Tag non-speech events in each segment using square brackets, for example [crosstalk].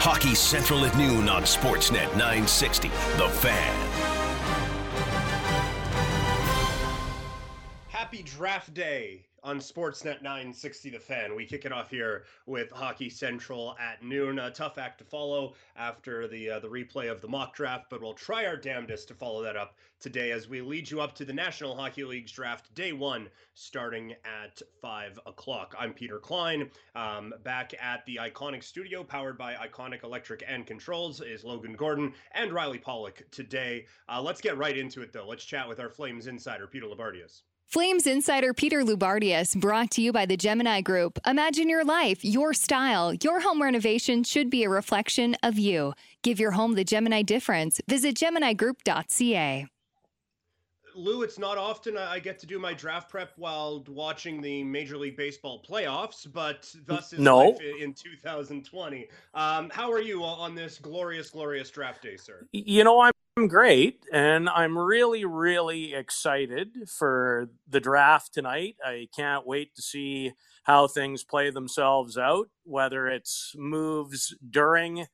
Hockey Central at noon on Sportsnet 960. The Fan. Happy draft day on Sportsnet 960 The Fan. We kick it off here with Hockey Central at noon. A tough act to follow after the uh, the replay of the mock draft, but we'll try our damnedest to follow that up today as we lead you up to the National Hockey League's draft day one, starting at five o'clock. I'm Peter Klein. Um, back at the Iconic Studio, powered by Iconic Electric and Controls, is Logan Gordon and Riley Pollock today. Uh, let's get right into it, though. Let's chat with our Flames insider, Peter Loubardias. Flames insider Peter Loubardias brought to you by the Gemini Group. Imagine your life, your style. Your home renovation should be a reflection of you. Give your home the Gemini difference. Visit GeminiGroup.ca. Lou, it's not often I get to do my draft prep while watching the Major League Baseball playoffs, but thus is no. life in 2020. Um, how are you on this glorious, glorious draft day, sir? You know, I'm great, and I'm really, really excited for the draft tonight. I can't wait to see how things play themselves out, whether it's moves during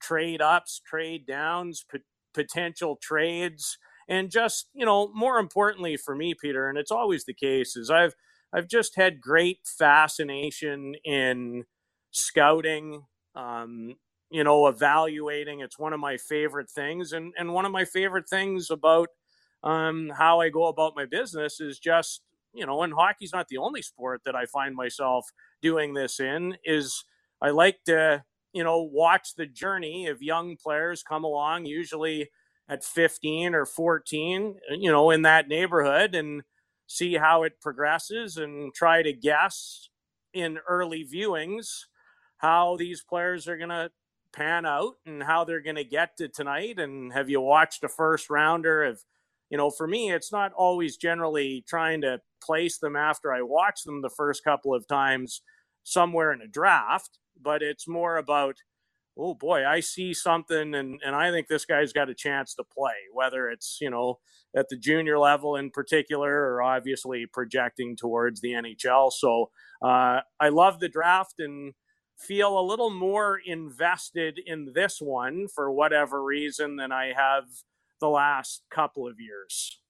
trade ups, trade downs, p- potential trades, and just you know, more importantly for me, Peter, and it's always the case, is I've I've just had great fascination in scouting. Um, you know, evaluating. It's one of my favorite things. And, and one of my favorite things about um, how I go about my business is just, you know, and hockey's not the only sport that I find myself doing this in, is I like to, you know, watch the journey of young players come along, usually at 15 or 14, uh, you know, in that neighborhood and see how it progresses and try to guess in early viewings how these players are going to pan out and how they're going to get to tonight. And have you watched a first rounder of you know for me it's not always generally trying to place them after i watch them the first couple of times somewhere in a draft but it's more about oh boy i see something and, and i think this guy's got a chance to play whether it's you know at the junior level in particular or obviously projecting towards the nhl so uh, i love the draft and feel a little more invested in this one for whatever reason than I have the last couple of years.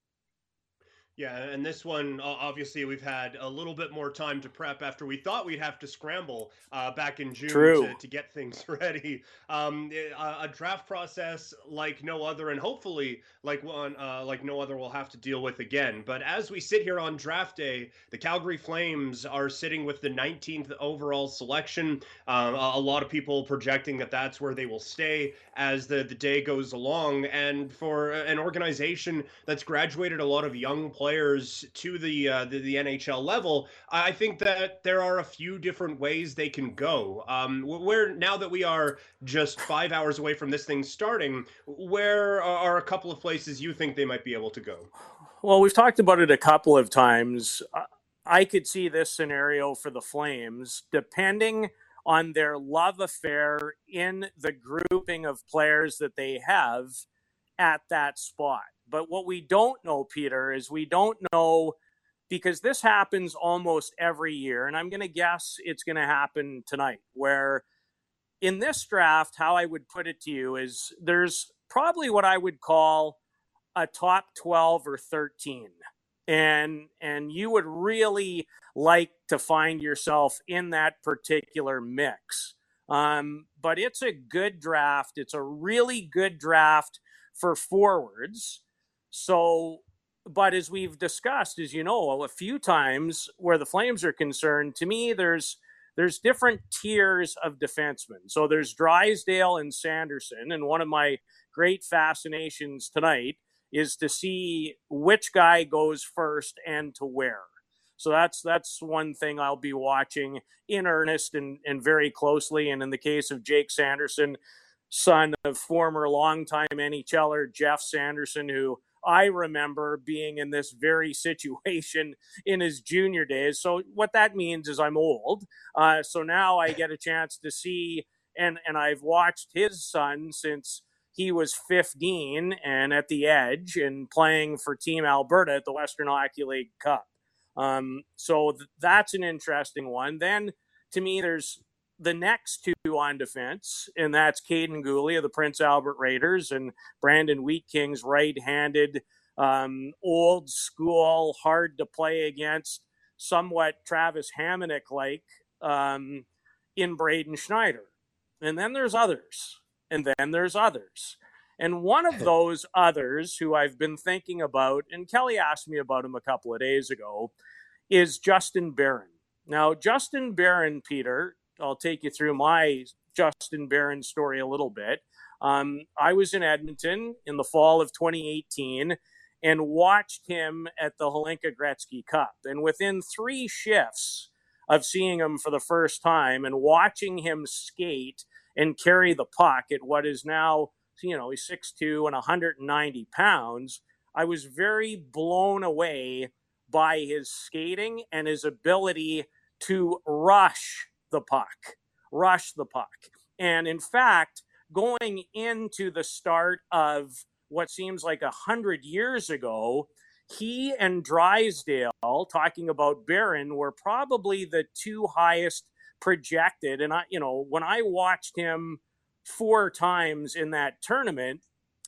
Yeah, and this one, obviously, we've had a little bit more time to prep after we thought we'd have to scramble uh, back in June to, to, get things [laughs] ready. Um, a, a, draft process like no other, and hopefully like one uh, like no other, we'll have to deal with again. But as we sit here on draft day, the Calgary Flames are sitting with the 19th overall selection. Uh, a lot of people projecting that that's where they will stay as the the day goes along. And for an organization that's graduated a lot of young players players to the, uh, the, the NHL level, I think that there are a few different ways they can go. Um, where now that we are just five hours away from this thing starting, where are a couple of places you think they might be able to go? Well, we've talked about it a couple of times. I could see this scenario for the Flames, depending on their love affair in the grouping of players that they have at that spot. But what we don't know, Peter, is we don't know because this happens almost every year. And I'm going to guess it's going to happen tonight, where in this draft, how I would put it to you is there's probably what I would call a top 12 or 13 and and you would really like to find yourself in that particular mix. Um, but it's a good draft. It's a really good draft for forwards so, but as we've discussed, as you know, a few times where the Flames are concerned, to me, there's there's different tiers of defensemen. So there's Drysdale and Sanderson, and one of my great fascinations tonight is to see which guy goes first and to where. So that's that's one thing I'll be watching in earnest and, and very closely. And in the case of Jake Sanderson, son of former longtime NHLer Geoff Sanderson, who I remember being in this very situation [laughs] in his junior days. So what that means is I'm old. Uh, so now I get a chance to see, and and I've watched his son since he was 15 and at the edge and playing for Team Alberta at the Western Hockey League Cup. Um, so th- that's an interesting one. Then to me, there's the next two on defense, and that's Kaiden Guhle of the Prince Albert Raiders and Brandon Wheat King's right handed, um, old school, hard to play against, somewhat Travis Hamonic like um, in Braden Schneider. And then there's others, and then there's others. And one of [laughs] those others who I've been thinking about, and Kelly asked me about him a couple of days ago, is Justin Barron. Now, Justin Barron, Peter, I'll take you through my Justin Barron story a little bit. Um, I was in Edmonton in the fall of 2018 and watched him at the Hlinka Gretzky Cup. And within three shifts of seeing him for the first time and watching him skate and carry the puck at what is now, you know, he's 6'2 and 190 pounds, I was very blown away by his skating and his ability to rush the puck, rush the puck. And in fact, going into the start of what seems like a hundred years ago, he and Drysdale, talking about Barron, were probably the two highest projected. And I, you know, when I watched him four times in that tournament,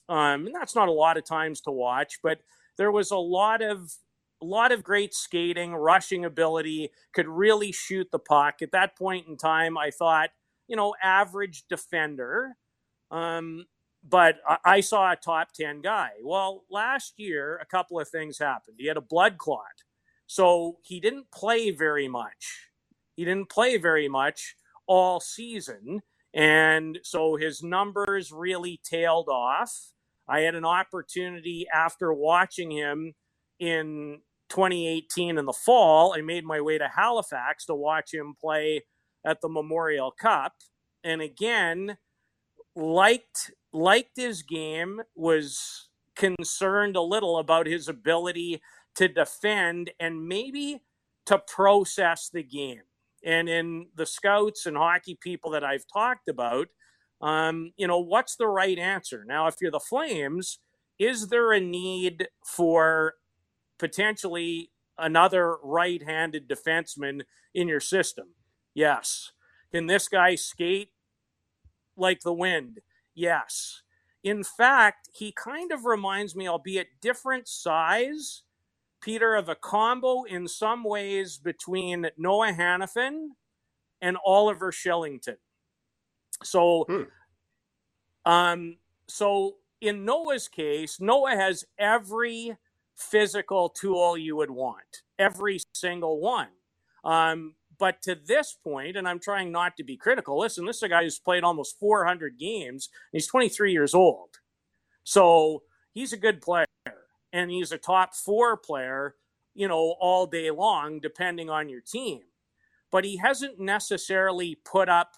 um, and that's not a lot of times to watch, but there was a lot of a lot of great skating, rushing ability, could really shoot the puck. At that point in time, I thought, you know, average defender. Um, but I saw a top 10 guy. Well, last year, a couple of things happened. He had a blood clot. So he didn't play very much. He didn't play very much all season. And so his numbers really tailed off. I had an opportunity after watching him in 2018 in the fall. I made my way to Halifax to watch him play at the Memorial Cup. And again, liked liked his game, was concerned a little about his ability to defend and maybe to process the game. And in the scouts and hockey people that I've talked about, um, you know, what's the right answer? Now, if you're the Flames, is there a need for potentially another right handed defenseman in your system? Yes. Can this guy skate like the wind? Yes. In fact, he kind of reminds me, albeit different size, Peter, of a combo in some ways between Noah Hanifin and Oliver Kylington. So, hmm. um, so in Noah's case, Noah has every physical tool you would want, every single one. Um, but to this point, and I'm trying not to be critical, listen, this is a guy who's played almost 400 games. he's 23 years old. So he's a good player and he's a top four player, you know, all day long, depending on your team. But he hasn't necessarily put up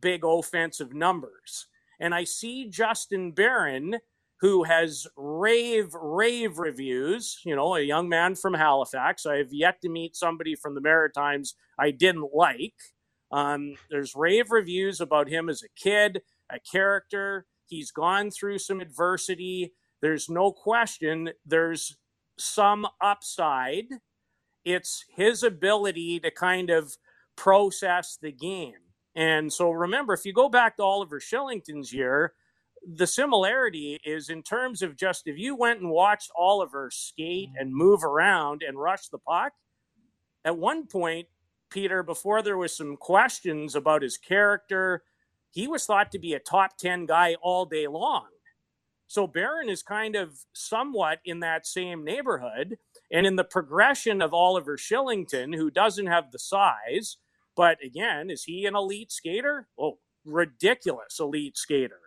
big offensive numbers. And I see Justin Barron who has rave, rave reviews. You know, a young man from Halifax. I have yet to meet somebody from the Maritimes I didn't like. Um, there's rave reviews about him as a kid, a character. He's gone through some adversity. There's no question there's some upside. It's his ability to kind of process the game. And so remember, if you go back to Oliver Kylington's year, the similarity is in terms of just if you went and watched Oliver skate mm. and move around and rush the puck, at one point, Peter, before there was some questions about his character, he was thought to be a top 10 guy all day long. So Barron is kind of somewhat in that same neighborhood. And in the progression of Oliver Kylington, who doesn't have the size, but again, is he an elite skater? Oh, ridiculous elite skater.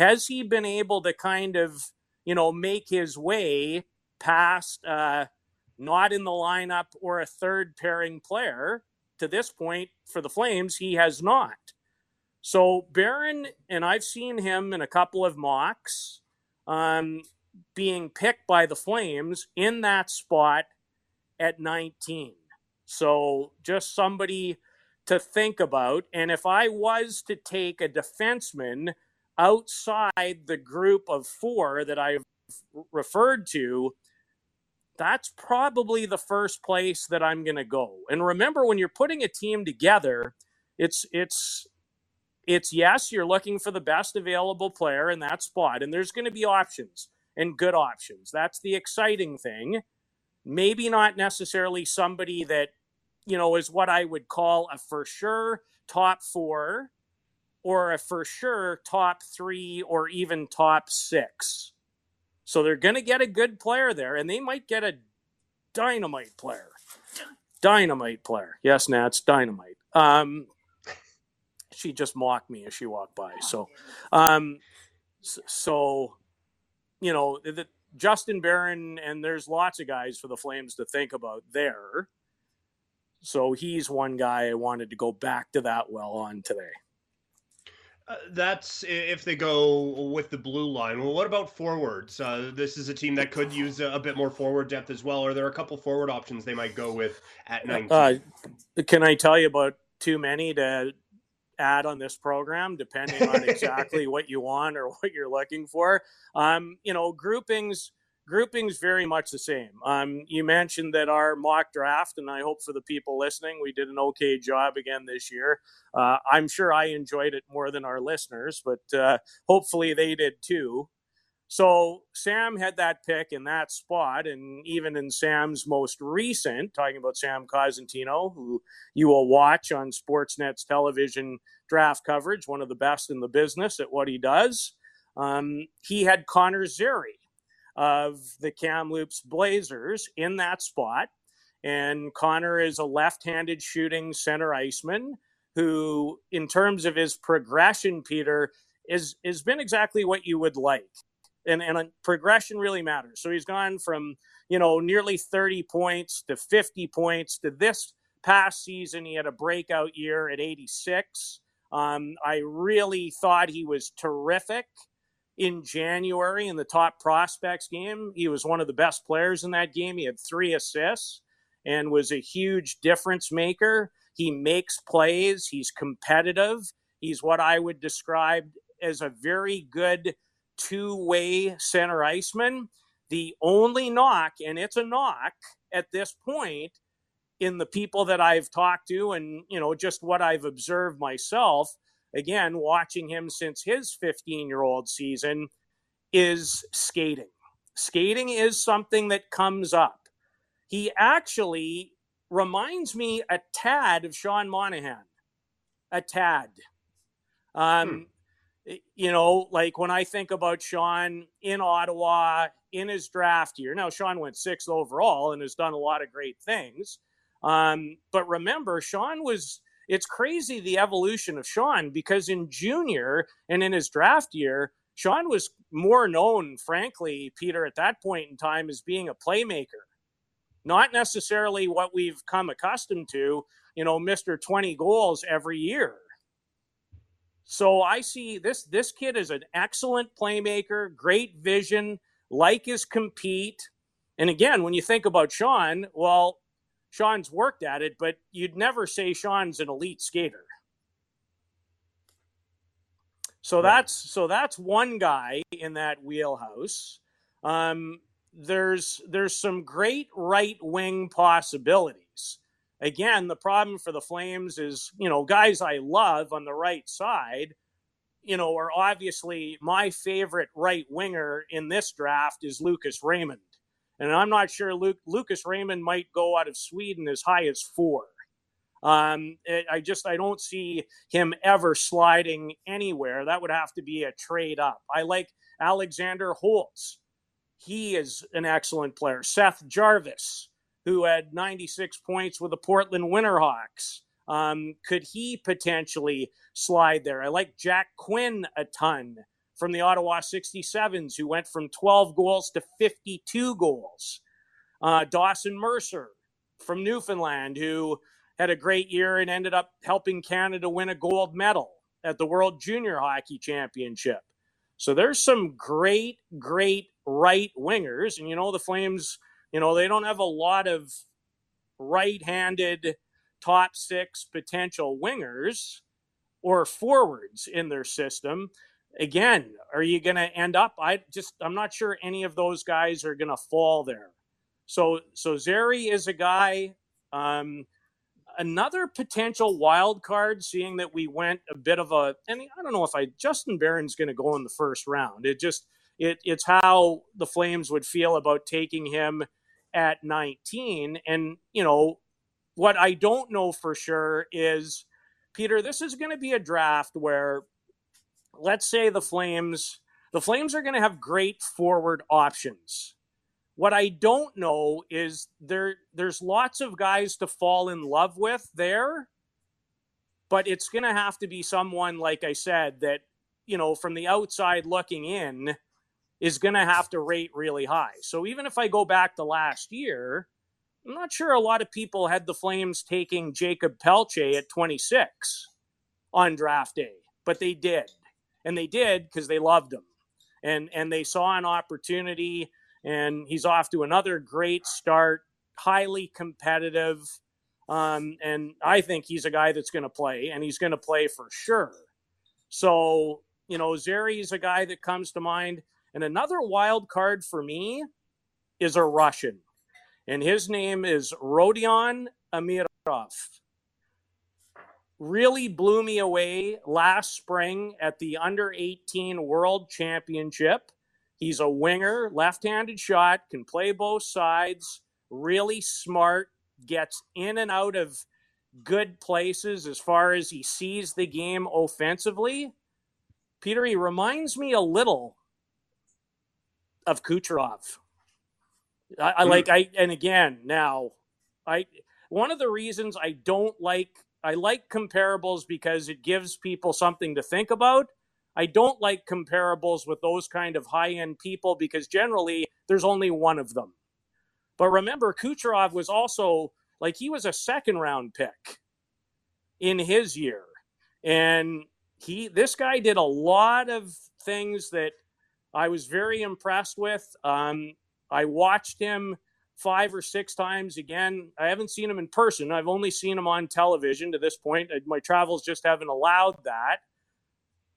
Has he been able to kind of, you know, make his way past uh, not in the lineup or a third pairing player? To this point, for the Flames, he has not. So Barron, and I've seen him in a couple of mocks, um, being picked by the Flames in that spot at 19. So just somebody to think about. And if I was to take a defenseman outside the group of four that I've referred to, that's probably the first place that I'm going to go. And remember, when you're putting a team together, it's it's it's yes, you're looking for the best available player in that spot, and there's going to be options and good options. That's the exciting thing. Maybe not necessarily somebody that, you know, is what I would call a for sure top four or for sure top three or even top six. So they're going to get a good player there, and they might get a dynamite player. Dynamite player. Yes, Nats, dynamite. Um, she just mocked me as she walked by. So, um, so you know, the, Justin Barron, and there's lots of guys for the Flames to think about there. So he's one guy I wanted to go back to that well on today. Uh, that's if they go with the blue line. Well, what about forwards? Uh, this is a team that could use a, a, bit more forward depth as well. Are there a couple forward options they might go with at 19? Uh, can I tell you about too many to add on this program, depending on [laughs] exactly what you want or what you're looking for. Um, you know, groupings groupings very much the same. Um, you mentioned that our mock draft, and I hope for the people listening, we did an okay job again this year. Uh, I'm sure I enjoyed it more than our listeners, but uh, hopefully they did too. So Sam had that pick in that spot, and even in Sam's most recent, talking about Sam Cosentino, who you will watch on Sportsnet's television draft coverage, one of the best in the business at what he does. Um, he had Connor Zary of the Kamloops Blazers in that spot, and Connor is a left-handed shooting center iceman who, in terms of his progression, Peter, is has been exactly what you would like and and progression really matters. So he's gone from you know nearly 30 points to 50 points to this past season he had a breakout year at 86. Um, I really thought he was terrific in January in the top prospects game. He was one of the best players in that game. He had three assists and was a huge difference maker. He makes plays. He's competitive. He's what I would describe as a very good two way center iceman. The only knock, and it's a knock at this point, in the people that I've talked to and, you know, just what I've observed myself, again, watching him since his 15 year old season, is skating. Skating is something that comes up. He actually reminds me a tad of Sean Monahan, a tad. Um, hmm you know, like when I think about Sean in Ottawa in his draft year. Now, Sean went sixth overall and has done a lot of great things. Um, but remember, Sean was. It's crazy the evolution of Sean because in junior and in his draft year, Sean was more known, frankly, Peter, at that point in time as being a playmaker, not necessarily what we've come accustomed to, you know, Mr. 20 goals every year. So I see this this kid is an excellent playmaker, great vision, like his compete. And again, when you think about Sean, well, Sean's worked at it, but you'd never say Sean's an elite skater. So right. that's so that's one guy in that wheelhouse. Um, there's there's some great right wing possibilities again, the problem for the Flames is, you know, guys I love on the right side, you know, are obviously my favorite right winger in this draft is Lucas Raymond. And I'm not sure Luke, Lucas Raymond might go out of Sweden as high as four. Um, it, I just I don't see him ever sliding anywhere. That would have to be a trade up. I like Alexander Holtz. He is an excellent player. Seth Jarvis who had 96 points with the Portland Winterhawks. Um, could he potentially slide there? I like Jack Quinn a ton from the Ottawa 67s, who went from 12 goals to 52 goals. Uh, Dawson Mercer from Newfoundland, who had a great year and ended up helping Canada win a gold medal at the World Junior Hockey Championship. So there's some great, great right wingers. And you know, the Flames you know, they don't have a lot of right handed top six potential wingers or forwards in their system. Again, are you going to end up? I just, I'm not sure any of those guys are going to fall there. So, so Zary is a guy. Um, another potential wild card, seeing that we went a bit of a, and I don't know if I Justin Barron's going to go in the first round. It just it it's how the Flames would feel about taking him at 19, and you know what I don't know for sure is Peter. This is going to be a draft where, let's say the Flames, the Flames are going to have great forward options what I don't know is there there's lots of guys to fall in love with there, but it's going to have to be someone like I said that, you know, from the outside looking in is going to have to rate really high. So even if I go back to last year, I'm not sure a lot of people had the Flames taking Jakob Pelletier at 26 on draft day, but they did. And they did because they loved him. And and they saw an opportunity and he's off to another great start, highly competitive. Um, and I think he's a guy that's going to play, and he's going to play for sure. So, you know, Zary is a guy that comes to mind. And another wild card for me is a Russian, and his name is Rodion Amirov. Really blew me away last spring at the under 18 World Championship. He's a winger, left handed shot, can play both sides, really smart, gets in and out of good places as far as he sees the game offensively. Peter, he reminds me a little of Kucherov. I, I hmm. like I and again now I one of the reasons I don't like I like comparables because it gives people something to think about. I don't like comparables with those kind of high end people because generally there's only one of them. But remember, Kucherov was also like he was a second round pick in his year. And he this guy did a lot of things that I was very impressed with. Um, I watched him five or six times again. I haven't seen him in person. I've only seen him on television to this point. My travels just haven't allowed that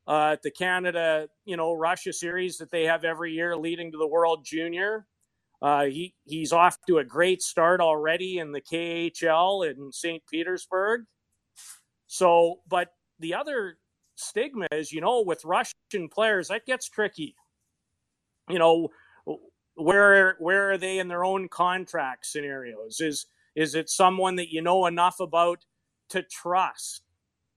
uh, the Canada, you know, Russia series that they have every year leading to the World Junior. Uh, he he's off to a great start already in the KHL in St. Petersburg. So, but the other stigma is, you know, with Russian players, that gets tricky. You know, where where are they in their own contract scenarios? Is is it someone that you know enough about to trust?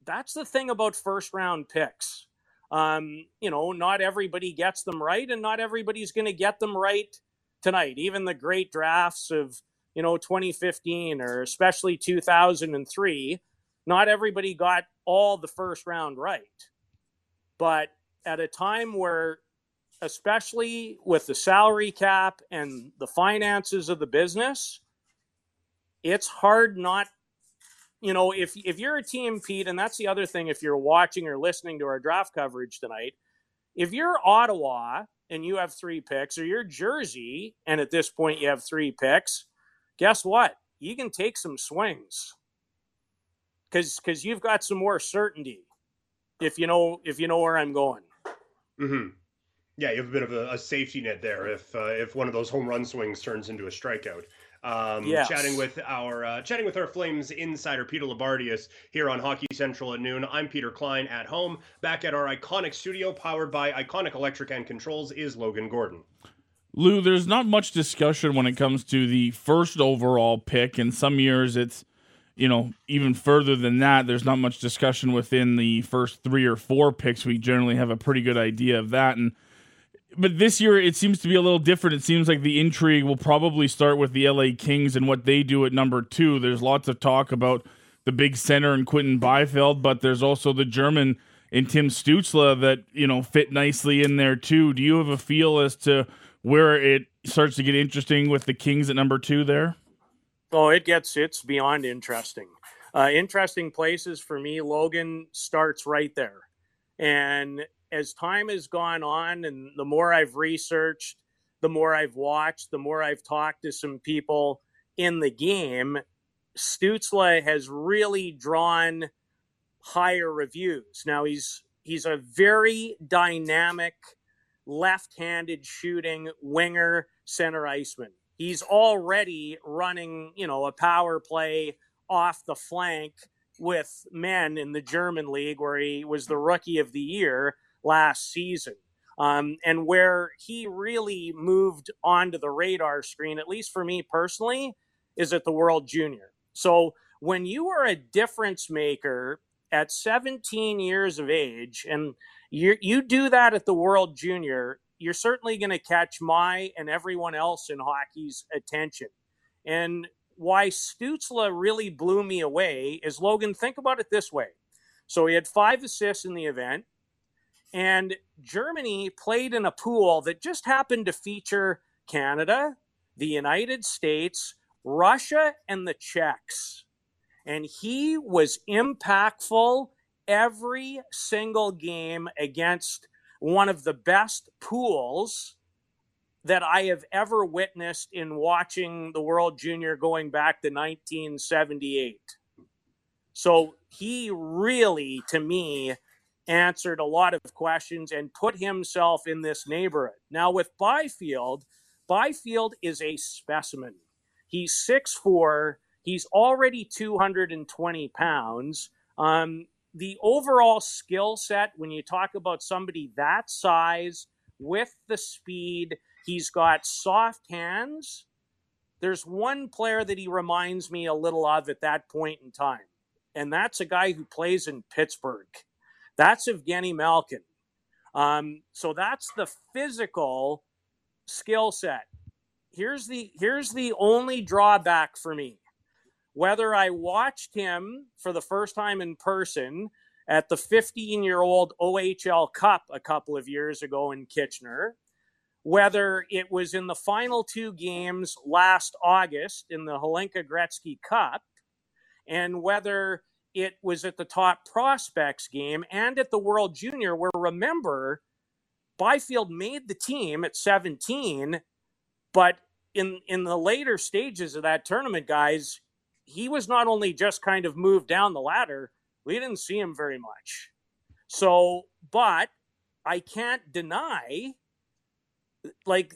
That's the thing about first round picks um, you know, not everybody gets them right, and not everybody's going to get them right tonight. Even the great drafts of, you know, 2015 or especially 2003, not everybody got all the first round right. But at a time where, especially with the salary cap and the finances of the business, it's hard not you know, if if you're a team, Pete, and that's the other thing, if you're watching or listening to our draft coverage tonight, if you're Ottawa and you have three picks, or you're Jersey and at this point you have three picks, guess what? You can take some swings because because you've got some more certainty if you know if you know where I'm going. Mm-hmm. Yeah, you have a bit of a, a safety net there if uh, if one of those home run swings turns into a strikeout. Um, yes. chatting with our uh, chatting with our Flames insider Peter Loubardias here on Hockey Central at noon. I'm Peter Klein at home. Back at our iconic studio, powered by Iconic Electric and Controls, is Logan Gordon. Lou, there's not much discussion when it comes to the first overall pick. In some years, it's you know even further than that. There's not much discussion within the first three or four picks. We generally have a pretty good idea of that, and but this year it seems to be a little different. It seems like the intrigue will probably start with the LA Kings and what they do at number two. There's lots of talk about the big center and Quinton Byfield, but there's also the German and Tim Stützle that you know fit nicely in there too. Do you have a feel as to where it starts to get interesting with the Kings at number two there? Oh, it gets it's beyond interesting. Uh, interesting places for me. Logan starts right there, and as time has gone on and the more I've researched, the more I've watched, the more I've talked to some people in the game, Stützle has really drawn higher reviews. Now he's he's a very dynamic left-handed shooting winger center iceman. He's already running, you know, a power play off the flank with men in the German league where he was the rookie of the year last season. Um, and where he really moved onto the radar screen, at least for me personally, is at the World Junior. So when you are a difference maker at 17 years of age and you you do that at the World Junior, you're certainly going to catch my and everyone else in hockey's attention. And why Stützle really blew me away is Logan, think about it this way. So he had five assists in the event, and Germany played in a pool that just happened to feature Canada, the United States, Russia, and the Czechs. And he was impactful every single game against one of the best pools that I have ever witnessed in watching the World Junior going back to 1978. So he really, to me, answered a lot of questions and put himself in this neighborhood. Now, with Byfield, Byfield is a specimen. He's 6'4, he's already 220 pounds. Um, the overall skill set, when you talk about somebody that size with the speed, he's got soft hands. There's one player that he reminds me a little of at that point in time, and that's a guy who plays in Pittsburgh. That's Evgeny Malkin. Um, so that's the physical skill set. Here's the here's the only drawback for me whether I watched him for the first time in person at the 15 year old OHL Cup a couple of years ago in Kitchener, whether it was in the final two games last August in the Hlinka Gretzky Cup, and whether it was at the top prospects game and at the World Junior, where remember, Byfield made the team at 17, but in in the later stages of that tournament, guys, he was not only just kind of moved down the ladder, we didn't see him very much. So, but I can't deny like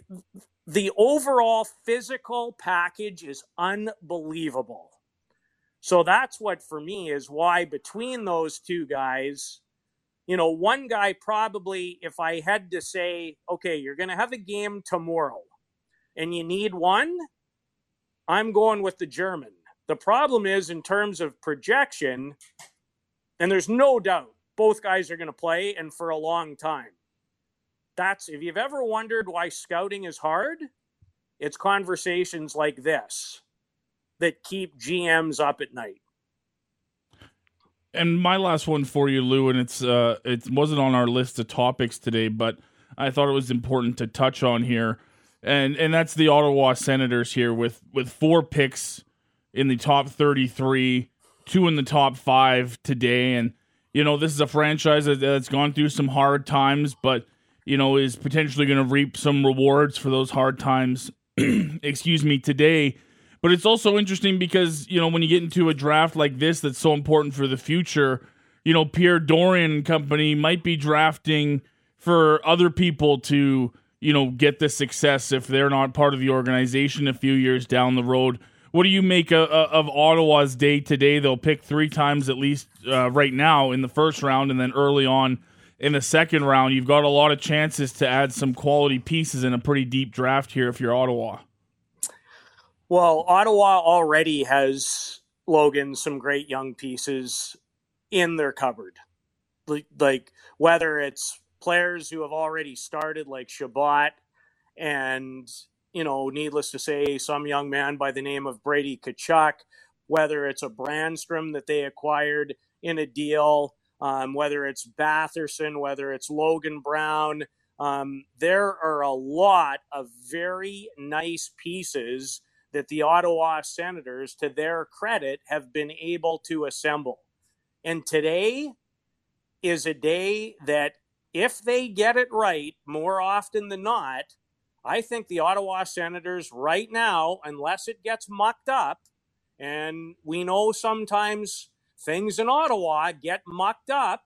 the overall physical package is unbelievable. So that's what for me is why between those two guys, you know, one guy probably, if I had to say, okay, you're going to have a game tomorrow and you need one, I'm going with the German. The problem is, in terms of projection, and there's no doubt both guys are going to play and for a long time. That's if you've ever wondered why scouting is hard, it's conversations like this that keep GMs up at night. And my last one for you, Lou, and it's uh, it wasn't on our list of topics today, but I thought it was important to touch on here, and and that's the Ottawa Senators here with with four picks in the top 33, two in the top five today. And, you know, this is a franchise that's gone through some hard times, but, you know, is potentially going to reap some rewards for those hard times, [clears throat] excuse me, today. But it's also interesting because, you know, when you get into a draft like this that's so important for the future, you know, Pierre Dorion company might be drafting for other people to, you know, get the success if they're not part of the organization a few years down the road. What do you make of, of Ottawa's day today? They'll pick three times at least uh, right now in the first round, and then early on in the second round. You've got a lot of chances to add some quality pieces in a pretty deep draft here if you're Ottawa. Well, Ottawa already has Logan some great young pieces in their cupboard. Like, whether it's players who have already started, like Chabot, and you know, needless to say, some young man by the name of Brady Tkachuk, whether it's a Brännström that they acquired in a deal, um, whether it's Batherson, whether it's Logan Brown. Um, there are a lot of very nice pieces that the Ottawa Senators, to their credit, have been able to assemble. And today is a day that, if they get it right more often than not, I think the Ottawa Senators right now, unless it gets mucked up, and we know sometimes things in Ottawa get mucked up,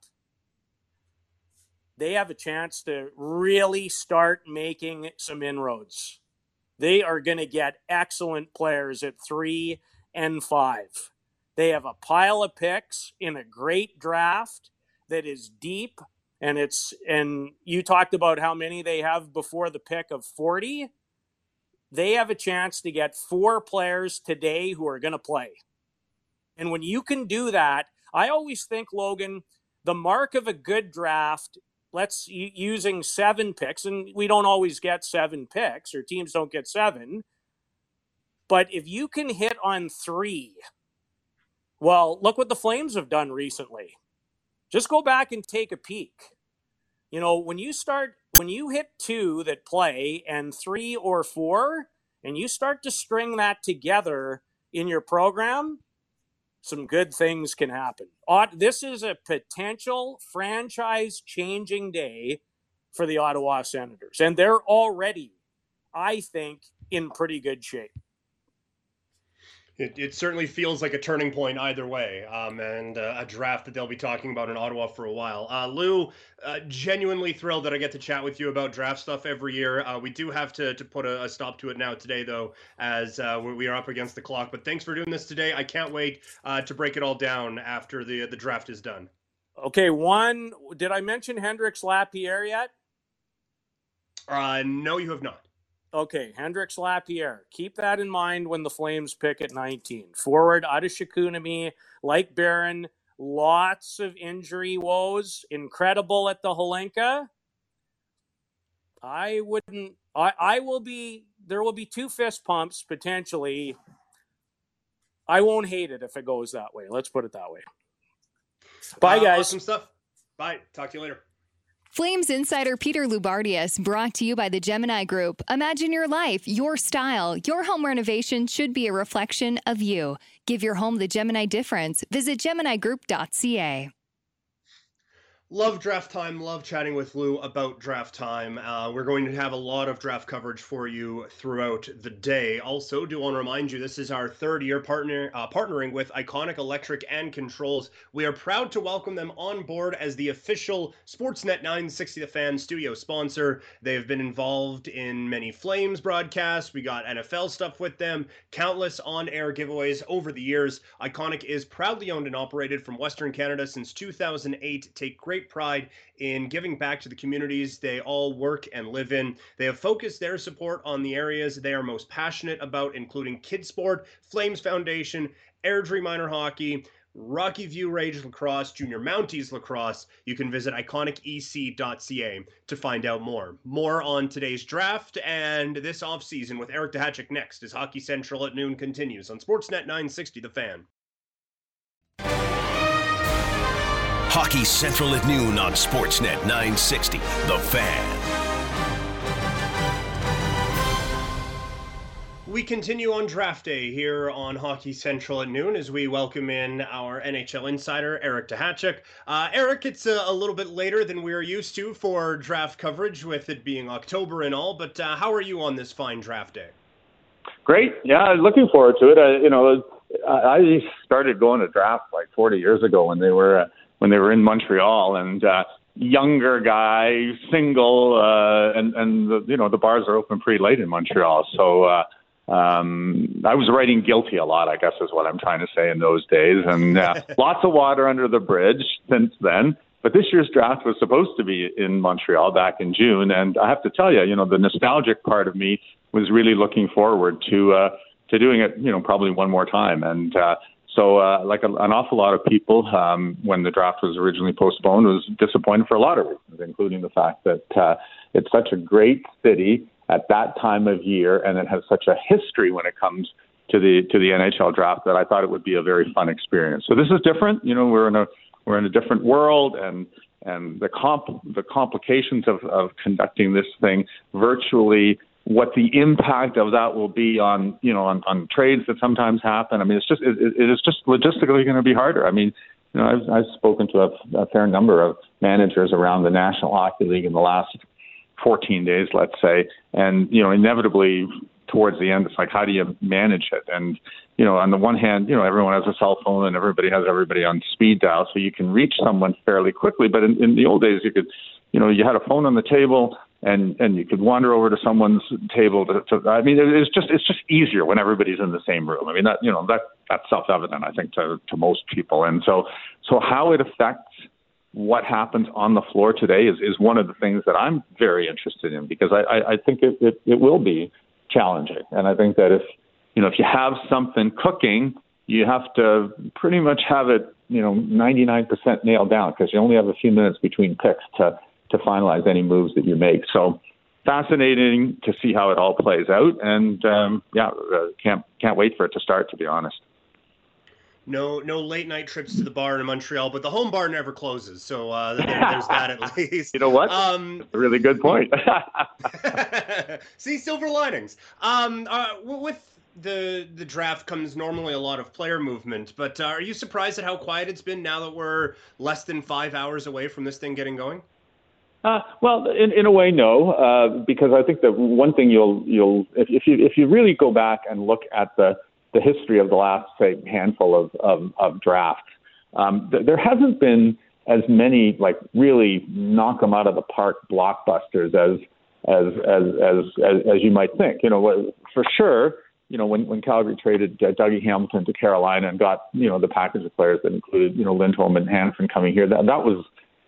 they have a chance to really start making some inroads. They are going to get excellent players at three and five. They have a pile of picks in a great draft that is deep and it's and you talked about how many they have before the pick of 40 they have a chance to get four players today who are going to play and when you can do that i always think logan the mark of a good draft let's using seven picks and we don't always get seven picks or teams don't get seven. But if you can hit on three well look what the flames have done recently. Just go back and take a peek. You know, when you start, when you hit two that play and three or four, and you start to string that together in your program, some good things can happen. This is a potential franchise changing day for the Ottawa Senators, and they're already, I think, in pretty good shape it, it certainly feels like a turning point either way, um, and uh, a draft that they'll be talking about in Ottawa for a while. Uh, Lou, uh, genuinely thrilled that I get to chat with you about draft stuff every year. Uh, we do have to, to put a, a, stop to it now today, though, as uh, we are up against the clock. But thanks for doing this today. I can't wait uh, to break it all down after the the draft is done. Okay, one. Did I mention Hendrix Lapierre yet? Uh, no, you have not. Okay, Hendrix Lapierre. Keep that in mind when the Flames pick at 19. Forward out of like Barron, lots of injury woes. Incredible at the Hlinka. I wouldn't. I, I will be. There will be two fist pumps potentially. I won't hate it if it goes that way. Let's put it that way. Bye, uh, guys. Awesome stuff. Bye. Talk to you later. Flames insider Peter Loubardias brought to you by the Gemini Group. Imagine your life, your style. Your home renovation should be a reflection of you. Give your home the Gemini difference. Visit GeminiGroup.ca. Love draft time. Love chatting with Lou about draft time. Uh, we're going to have a lot of draft coverage for you throughout the day. Also, do want to remind you this is our third year partner uh, partnering with Iconic Electric and Controls. We are proud to welcome them on board as the official Sportsnet 960 The Fan studio sponsor. They have been involved in many Flames broadcasts. We got NFL stuff with them, countless on-air giveaways over the years. Iconic is proudly owned and operated from Western Canada since 2008. Take great great pride in giving back to the communities they all work and live in. They have focused their support on the areas they are most passionate about, including Kids Sport, Flames Foundation, Airdrie Minor Hockey, Rocky View Rage Lacrosse, Junior Mounties Lacrosse. You can visit iconicec.ca to find out more. More on today's draft and this offseason with Eric Duhatschek next as Hockey Central at noon continues on Sportsnet 960 The Fan. Hockey Central at noon on Sportsnet 960. The Fan. We continue on draft day here on Hockey Central at noon as we welcome in our NHL insider, Eric Duhatschek. Uh, Eric, it's a, a, little bit later than we're used to for draft coverage, with it being October and all, but uh, how are you on this fine draft day? Great. Yeah, looking forward to it. Uh, you know, I started going to draft like 40 years ago when they were uh, when they were in Montreal, and uh, younger guy, single, uh, and and the, you know the bars are open pretty late in Montreal, so. Uh, um, I was writing guilty a lot, I guess is what I'm trying to say in those days, and uh, [laughs] lots of water under the bridge since then. But this year's draft was supposed to be in Montreal back in June, and I have to tell you, you know, the nostalgic part of me was really looking forward to uh, to doing it, you know, probably one more time. And uh, so, uh, like a, an awful lot of people, um, when the draft was originally postponed, was disappointed for a lot of reasons, including the fact that uh, it's such a great city at that time of year, and it has such a history when it comes to the to the NHL draft that I thought it would be a very fun experience. So this is different. You know, we're in a we're in a different world, and and the comp the complications of, of conducting this thing virtually what the impact of that will be on you know on, on trades that sometimes happen. I mean, it's just it, it is just logistically going to be harder. I mean, you know, I've, I've spoken to a, a fair number of managers around the National Hockey League in the last 14 days, let's say, and you know, inevitably towards the end, it's like how do you manage it? And you know, on the one hand, you know, everyone has a cell phone and everybody has everybody on speed dial, so you can reach someone fairly quickly. But in, in the old days, you could, you know, you had a phone on the table and and you could wander over to someone's table to, to I mean it's just it's just easier when everybody's in the same room. I mean that you know that that's self evident I think to to most people. And so so how it affects what happens on the floor today is, is one of the things that I'm very interested in because I, I, I think it, it, it will be challenging. And I think that if you know if you have something cooking, you have to pretty much have it you know 99% nailed down because you only have a few minutes between picks to to finalize any moves that you make. So fascinating to see how it all plays out, and um, yeah, uh, can't can't wait for it to start. To be honest. No, no late night trips to the bar in Montreal, but the home bar never closes, so uh, there, there's that at [laughs] least. You know what? Um, a really good point. [laughs] [laughs] see, silver linings. Um, uh, with the the draft comes normally a lot of player movement, but uh, are you surprised at how quiet it's been now that we're less than five hours away from this thing getting going? Uh, well, in, in a way, no, uh, because I think that one thing you'll you'll if, if you if you really go back and look at the the history of the last say handful of of, of drafts, um, th- there hasn't been as many like really knock them out of the park blockbusters as as as as as, as you might think. You know, for sure. You know, when, when Calgary traded uh, Dougie Hamilton to Carolina and got, you know, the package of players that included, you know, Lindholm and Hanifin coming here, that, that was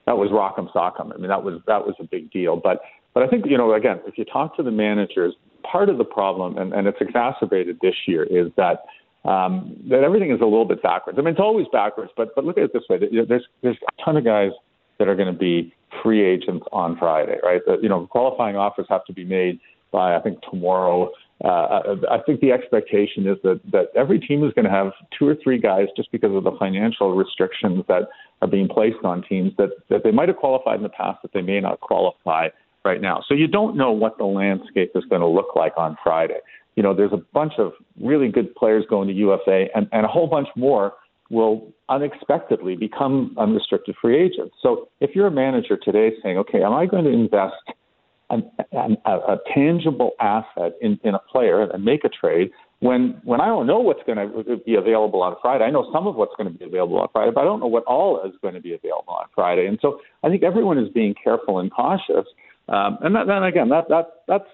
that was rock'em sock'em. I mean, that was that was a big deal. But but I think you know, again, if you talk to the managers, part of the problem, and, and it's exacerbated this year, is that um, that everything is a little bit backwards. I mean, it's always backwards. But but look at it this way: there's there's a ton of guys that are going to be free agents on Friday, right? That, you know, qualifying offers have to be made by I think tomorrow. Uh, I think the expectation is that that every team is going to have two or three guys just because of the financial restrictions that are being placed on teams that, that they might have qualified in the past that they may not qualify right now. So you don't know what the landscape is going to look like on Friday. You know, there's a bunch of really good players going to UFA, and, and a whole bunch more will unexpectedly become unrestricted free agents. So if you're a manager today saying, okay, am I going to invest an, an, a, a tangible asset in, in a player and make a trade when when I don't know what's going to be available on Friday. I know some of what's going to be available on Friday, but I don't know what all is going to be available on Friday. And so I think everyone is being careful and cautious. Um, and then again, that that that's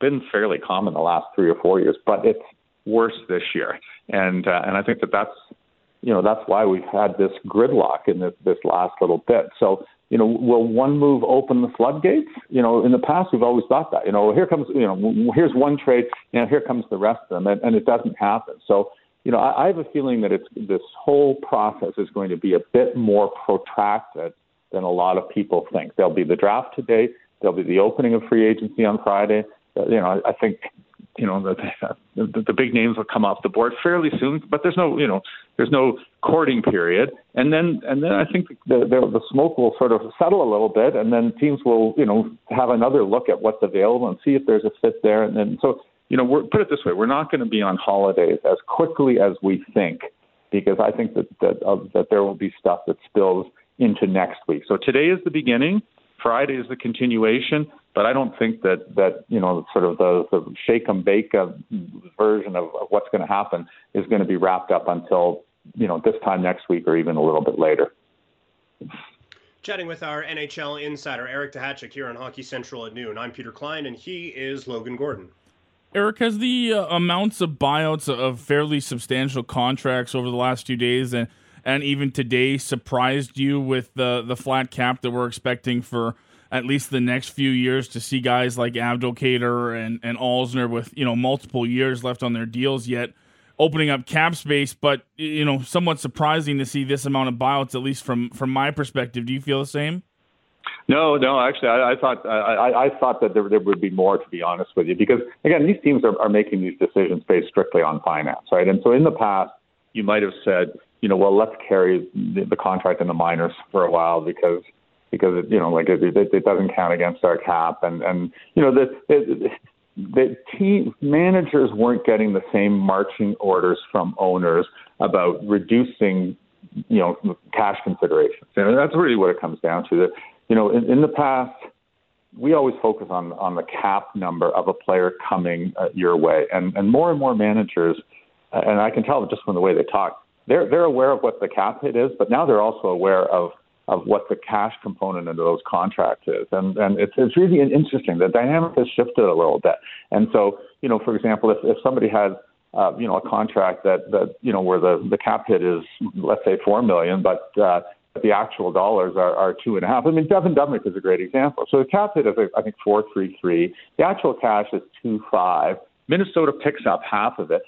been fairly common the last three or four years, but it's worse this year. And uh, and I think that that's you know that's why we've had this gridlock in this this last little bit. So you know, will one move open the floodgates? You know, in the past we've always thought that. You know, here comes, you know, here's one trade, know, here comes the rest of them, and, and it doesn't happen. So, you know, I, I have a feeling that it's this whole process is going to be a bit more protracted than a lot of people think. There'll be the draft today. There'll be the opening of free agency on Friday. You know, I think you know the, the the big names will come off the board fairly soon, but there's no you know there's no courting period, and then and then I think the, the the smoke will sort of settle a little bit, and then teams will you know have another look at what's available and see if there's a fit there, and then so you know we're put it this way, we're not going to be on holidays as quickly as we think, because I think that that uh, that there will be stuff that spills into next week. So today is the beginning. Friday is the continuation, but I don't think that that you know sort of the, the shake and bake version of, of what's going to happen is going to be wrapped up until you know this time next week or even a little bit later. Chatting with our NHL insider Eric Duhatschek here on Hockey Central at noon. I'm Peter Klein, and he is Logan Gordon. Eric, has the uh, amounts of buyouts of fairly substantial contracts over the last few days and and even today surprised you with the the flat cap that we're expecting for at least the next few years to see guys like Abdelkader and and Alzner with you know multiple years left on their deals yet opening up cap space, but you know somewhat surprising to see this amount of buyouts at least from from my perspective. Do you feel the same? No, no. Actually, I, I thought I, I thought that there, there would be more. To be honest with you, because again, these teams are, are making these decisions based strictly on finance, right? And so in the past, you might have said, you know, well, let's carry the, the contract in the minors for a while because because it, you know, like it, it, it doesn't count against our cap, and and you know the. the the team managers weren't getting the same marching orders from owners about reducing, you know, cash considerations. And that's really what it comes down to. That you know, in, in the past, we always focus on on the cap number of a player coming uh, your way, and and more and more managers, uh, and I can tell just from the way they talk, they're they're aware of what the cap hit is, but now they're also aware of of what the cash component of those contracts is. And and it's it's really interesting. The dynamic has shifted a little bit. And so, you know, for example, if, if somebody has uh, you know, a contract that, that, you know, where the, the cap hit is, let's say, four million, but, uh, the actual dollars are, are two and a half. I mean, Devan Dubnyk is a great example. So the cap hit is, I think, four three three. The actual cash is two five. Minnesota picks up half of it.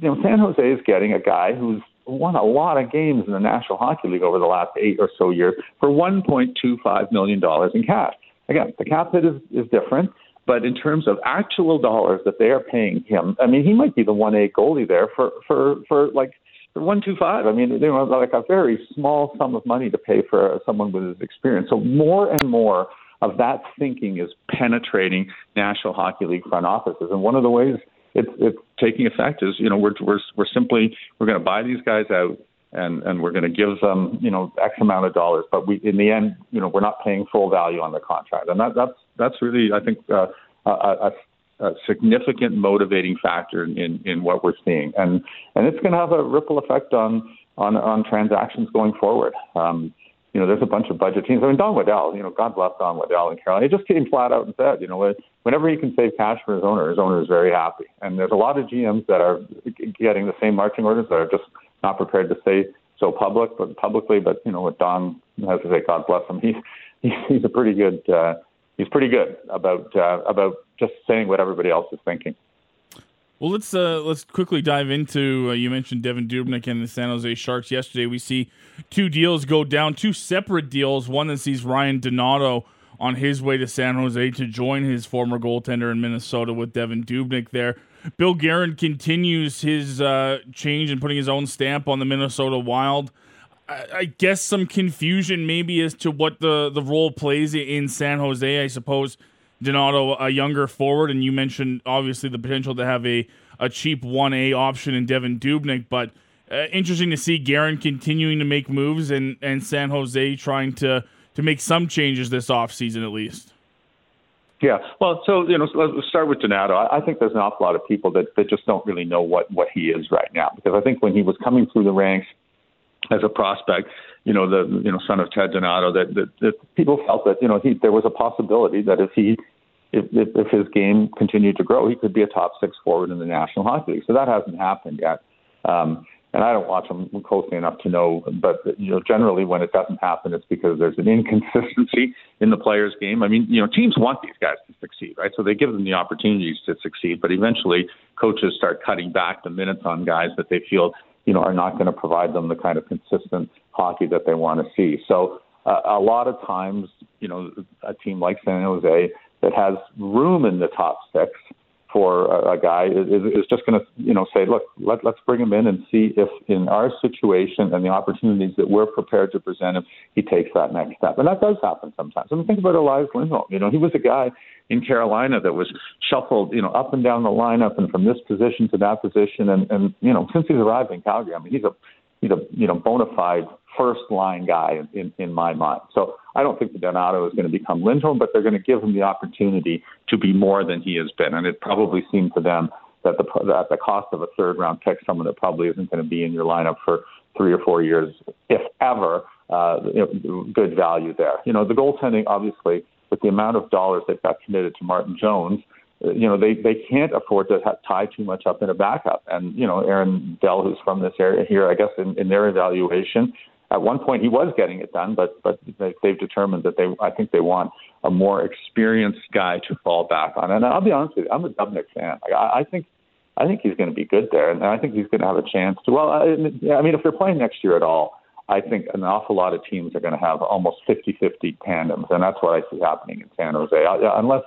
You know, San Jose is getting a guy who's won a lot of games in the National Hockey League over the last eight or so years for $1.25 million in cash. Again, the cap hit is, is different, but in terms of actual dollars that they are paying him, I mean, he might be the 1A goalie there for, for, for like for 125. I mean, they know, like a very small sum of money to pay for someone with his experience. So more and more of that thinking is penetrating National Hockey League front offices. And one of the ways it's it's taking effect is you know we're we're we're simply we're going to buy these guys out and and we're going to give them you know x amount of dollars but we in the end you know we're not paying full value on the contract and that that's that's really i think uh, a, a, a significant motivating factor in in what we're seeing and and it's going to have a ripple effect on on on transactions going forward um you know, there's a bunch of budget teams. I mean, Don Waddell, you know, God bless Don Waddell in Carolina. He just came flat out and said, you know, whenever he can save cash for his owner, his owner is very happy. And there's a lot of GMs that are getting the same marching orders that are just not prepared to say so public, but publicly. But you know, what Don has to say, God bless him. [laughs] He's he's a pretty good. Uh, he's pretty good about uh, about just saying what everybody else is thinking. Well, let's uh, let's quickly dive into. Uh, you mentioned Devan Dubnyk and the San Jose Sharks yesterday. We see two deals go down, two separate deals. One that sees Ryan Donato on his way to San Jose to join his former goaltender in Minnesota with Devan Dubnyk there. Bill Guerin continues his uh, change and putting his own stamp on the Minnesota Wild. I, I guess some confusion maybe as to what the, the role plays in San Jose. I suppose Donato, a younger forward, and you mentioned obviously the potential to have a, a cheap 1A option in Devan Dubnyk, but uh, interesting to see Guerin continuing to make moves and, and San Jose trying to, to make some changes this offseason at least. Yeah, well, so you know, let's start with Donato. I think there's an awful lot of people that, that just don't really know what what he is right now because I think when he was coming through the ranks as a prospect, you know, the you know son of Ted Donato, that, that, that people felt that you know he there was a possibility that if he if, if, if his game continued to grow, he could be a top six forward in the National Hockey League. So that hasn't happened yet. Um, and I don't watch him closely enough to know, but you know, generally when it doesn't happen, it's because there's an [laughs] inconsistency in the player's game. I mean, you know, teams want these guys to succeed, right? So they give them the opportunities to succeed, but eventually coaches start cutting back the minutes on guys that they feel, you know, are not going to provide them the kind of consistent hockey that they want to see. So uh, a lot of times, you know, a team like San Jose that has room in the top six for a, a guy is, is just going to, you know, say, look, let, let's bring him in and see if in our situation and the opportunities that we're prepared to present him, he takes that next step. And that does happen sometimes. I mean, think about Elias Lindholm. You know, he was a guy in Carolina that was shuffled, you know, up and down the lineup and from this position to that position. And, and you know, since he's arrived in Calgary, I mean, he's a, he's a, you know, bona fide first line guy in, in my mind. So I don't think that Donato is going to become Lindholm, but they're going to give him the opportunity to be more than he has been. And it probably seemed to them that the at the cost of a third round pick, someone that probably isn't going to be in your lineup for three or four years, if ever, uh, you know, good value there. You know, the goaltending, obviously, with the amount of dollars they've got committed to Martin Jones, uh, you know, they they can't afford to have, tie too much up in a backup. And you know, Aaron Dell, who's from this area here, I guess in, in their evaluation, at one point he was getting it done, but but they've determined that they I think they want a more experienced guy to fall back on. And I'll be honest with you, I'm a Dubnyk fan. I, I think I think he's going to be good there, and I think he's going to have a chance to. Well, I, I mean, if they're playing next year at all, I think an awful lot of teams are going to have almost 50-50 tandems, and that's what I see happening in San Jose. I, unless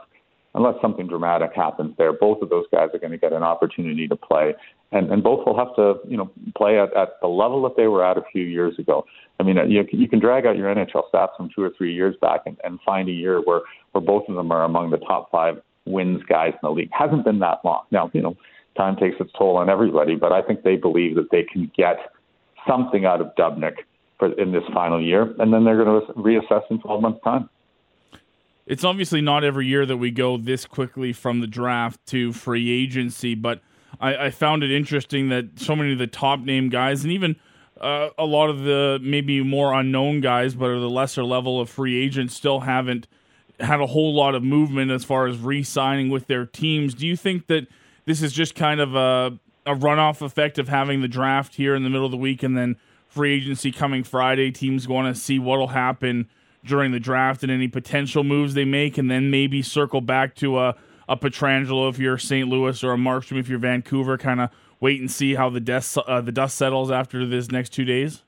unless something dramatic happens there, both of those guys are going to get an opportunity to play, and, and both will have to, you know, play at, at the level that they were at a few years ago. I mean, uh, you, you can drag out your NHL stats from two or three years back and, and find a year where, where both of them are among the top five wins guys in the league. Hasn't been that long. Now, you know, time takes its toll on everybody, but I think they believe that they can get something out of Dubnyk for in this final year, and then they're going to reassess in 12 months' time it's obviously not every year that we go this quickly from the draft to free agency, but I, I found it interesting that so many of the top name guys and even uh, a lot of the maybe more unknown guys, but are the lesser level of free agents, still haven't had a whole lot of movement as far as re-signing with their teams. Do you think that this is just kind of a a runoff effect of having the draft here in the middle of the week and then free agency coming Friday? Teams want to see what'll happen during the draft and any potential moves they make, and then maybe circle back to a a Pietrangelo if you're St. Louis or a Markstrom if you're Vancouver, kind of wait and see how the dust uh, the dust settles after this next two days?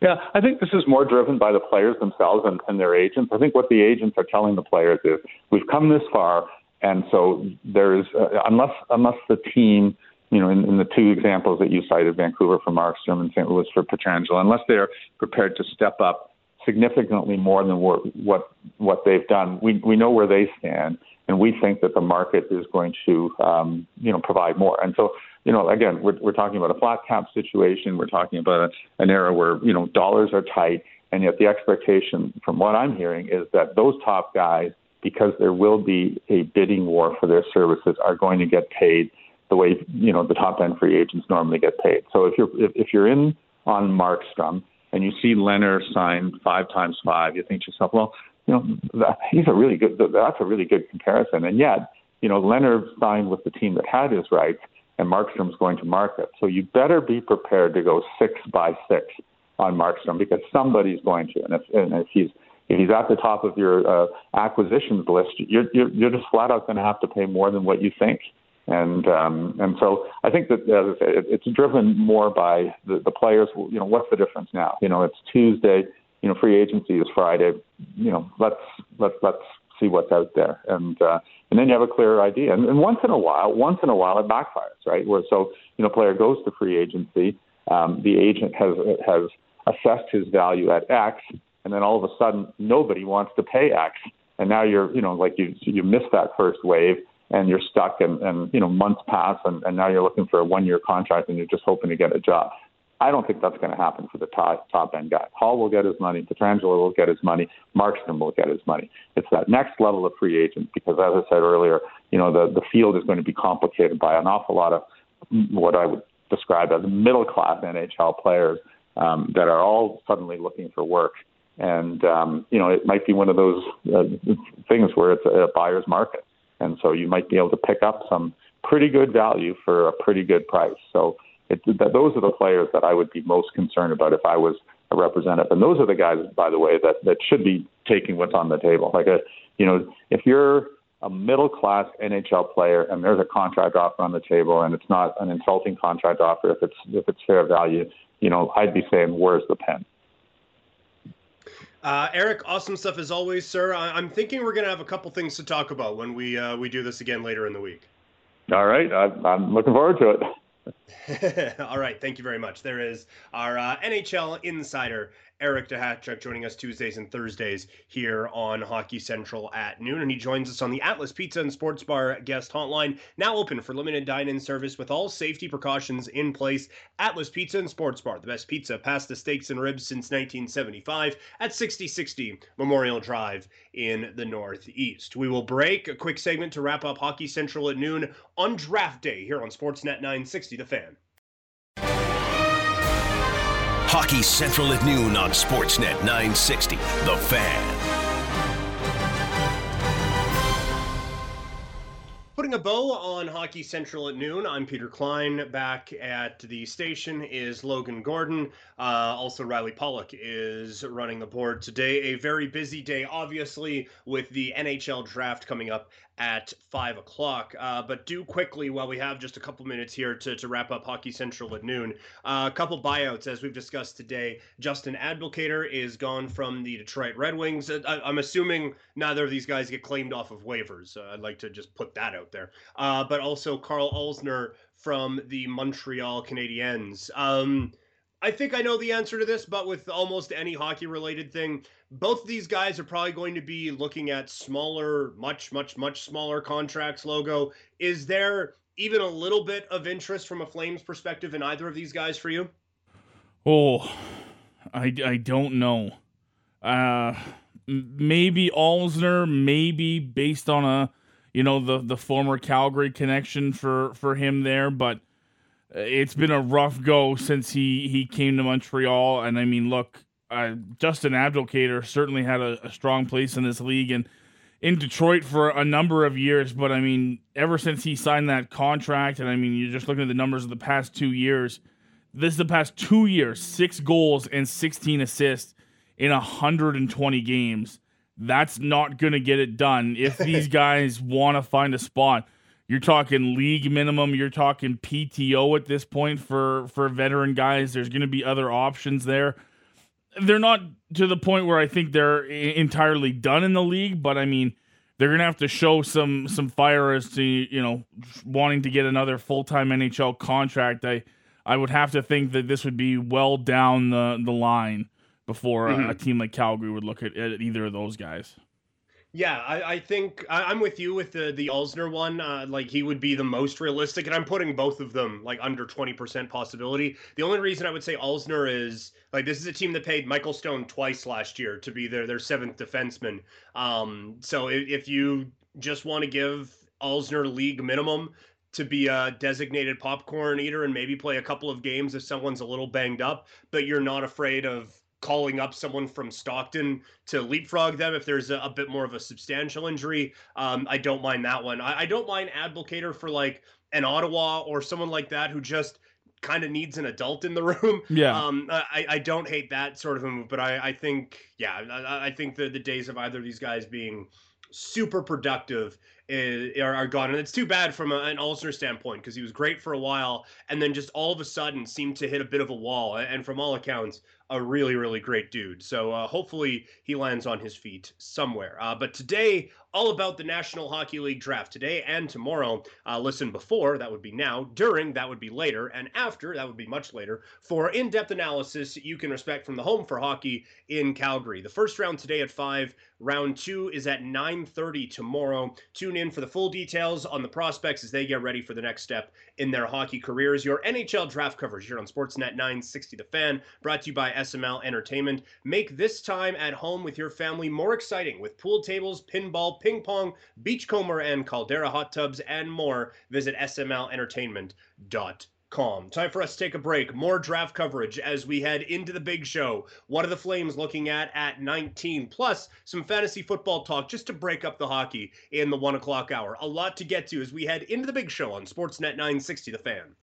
Yeah, I think this is more driven by the players themselves and, and their agents. I think what the agents are telling the players is we've come this far, and so there's uh, unless unless the team, you know, in, in the two examples that you cited, Vancouver for Markstrom and St. Louis for Pietrangelo, unless they're prepared to step up significantly more than what what what they've done, we we know where they stand, and we think that the market is going to um, you know provide more. And so you know, again, we're, we're talking about a flat cap situation. We're talking about a, an era where, you know, dollars are tight. And yet the expectation from what I'm hearing is that those top guys, because there will be a bidding war for their services, are going to get paid the way, you know, the top end free agents normally get paid. So if you're, if, if you're in on Markstrom and you see Lehner signed five times five, you think to yourself, well, you know, that, he's a really good, that's a really good comparison. And yet, you know, Lehner signed with the team that had his rights and Markstrom's going to market. So you better be prepared to go six by six on Markstrom because somebody's going to. And if, and if he's if he's at the top of your uh, acquisitions list, you're, you're you're just flat out going to have to pay more than what you think. And um, and so I think that as it's driven more by the, the players. You know, what's the difference now? You know, it's Tuesday. You know, free agency is Friday. You know, let's let's let's see what's out there, and uh, and then you have a clearer idea. And, and once in a while, once in a while, it backfires, right? Where so you know, player goes to free agency, um, the agent has has assessed his value at X, and then all of a sudden nobody wants to pay X, and now you're you know like you you missed that first wave. And you're stuck, and, and you know months pass, and, and now you're looking for a one-year contract, and you're just hoping to get a job. I don't think that's going to happen for the top, top end guy. Hall will get his money. Pietrangelo will get his money. Markstrom will get his money. It's that next level of free agent because, as I said earlier, you know the the field is going to be complicated by an awful lot of what I would describe as middle class NHL players um, that are all suddenly looking for work. And um, you know it might be one of those uh, things where it's a buyer's market, and so you might be able to pick up some pretty good value for a pretty good price. So it, that those are the players that I would be most concerned about if I was a representative. And those are the guys, by the way, that that should be taking what's on the table. Like a, you know, if you're a middle class NHL player and there's a contract offer on the table and it's not an insulting contract offer if it's if it's fair value, you know, I'd be saying, where's the pen? Uh, Eric, awesome stuff as always, sir. I- am thinking we're going to have a couple things to talk about when we uh, we do this again later in the week. All right, I- I'm looking forward to it. [laughs] All right, thank you very much. There is our uh, NHL insider Eric Duhatschek joining us Tuesdays and Thursdays here on Hockey Central at noon. And he joins us on the Atlas Pizza and Sports Bar guest hotline, now open for limited dine in service with all safety precautions in place. Atlas Pizza and Sports Bar, the best pizza, pasta, steaks, and ribs since 1975 at 6060 Memorial Drive in the Northeast. We will break a quick segment to wrap up Hockey Central at noon on draft day here on Sportsnet 960 The Fan. Hockey Central at noon on Sportsnet 960. The Fan. Putting a bow on Hockey Central at noon, I'm Peter Klein. Back at the station is Logan Gordon. Uh, also, Riley Pollock is running the board today. A very busy day, obviously, with the NHL draft coming up at five o'clock. Uh, but do quickly while we have just a couple minutes here to, to wrap up Hockey Central at noon. Uh, a couple buyouts as we've discussed today. Justin Abdelkader is gone from the Detroit Red Wings. Uh, I, am assuming neither of these guys get claimed off of waivers. Uh, I'd like to just put that out there. Uh, but also Karl Alzner from the Montreal Canadiens. Um, I think I know the answer to this, but with almost any hockey related thing, both of these guys are probably going to be looking at smaller, much, much, much smaller contracts. Logo, is there even a little bit of interest from a Flames perspective in either of these guys for you? Oh, I, I don't know. Uh, maybe Alzner, maybe based on a, you know, the the former Calgary connection for for him there, but it's been a rough go since he he came to Montreal. And I mean, look, uh, Justin Abdelkader certainly had a, a strong place in this league and in Detroit for a number of years. But I mean, ever since he signed that contract, and I mean, you're just looking at the numbers of the past two years. This is the past two years, six goals and 16 assists in 120 games. That's not going to get it done if [laughs] these guys want to find a spot. You're talking league minimum. You're talking PTO at this point for for veteran guys. There's going to be other options there. They're not to the point where I think they're entirely done in the league, but I mean they're going to have to show some some fire as to you know wanting to get another full time NHL contract. I I would have to think that this would be well down the the line before mm-hmm. a, a, team like Calgary would look at, at either of those guys. Yeah, I, I think I, am with you with the the Alzner one. Uh, like he would be the most realistic, and I'm putting both of them like under 20% possibility. The only reason I would say Alzner is like this is a team that paid Michael Stone twice last year to be their their seventh defenseman. Um, so if, if you just want to give Alzner league minimum, to be a designated popcorn eater and maybe play a couple of games if someone's a little banged up, but you're not afraid of calling up someone from Stockton to leapfrog them if there's a, a bit more of a substantial injury. Um, I don't mind that one. I, I don't mind Abdelkader for like an Ottawa or someone like that who just kind of needs an adult in the [laughs] room. Yeah. Um, I, I don't hate that sort of a move, but I, I think, yeah, I, I think the, the days of either of these guys being super productive is, are, are, gone. And it's too bad from a, an Alzner standpoint because he was great for a while and then just all of a sudden seemed to hit a bit of a wall. And from all accounts, a really, really great dude. So uh, hopefully he lands on his feet somewhere. Uh, but today, all about the National Hockey League draft today and tomorrow. Uh, listen before, that would be now, during, that would be later, and after, that would be much later, for in depth analysis you can respect from the home for hockey in Calgary. The first round today at 5, round 2 is at 9.30 tomorrow. Tune in for the full details on the prospects as they get ready for the next step in their hockey careers. Your NHL draft coverage here on Sportsnet 960 The Fan, brought to you by SML Entertainment. Make this time at home with your family more exciting with pool tables, pinball, ping pong, beachcomber, and caldera hot tubs, and more. Visit smlentertainment.com. Time for us to take a break. More draft coverage as we head into the big show. What are the Flames looking at at 19? Plus, some fantasy football talk just to break up the hockey in the one o'clock hour. A lot to get to as we head into the big show on Sportsnet 960 The Fan.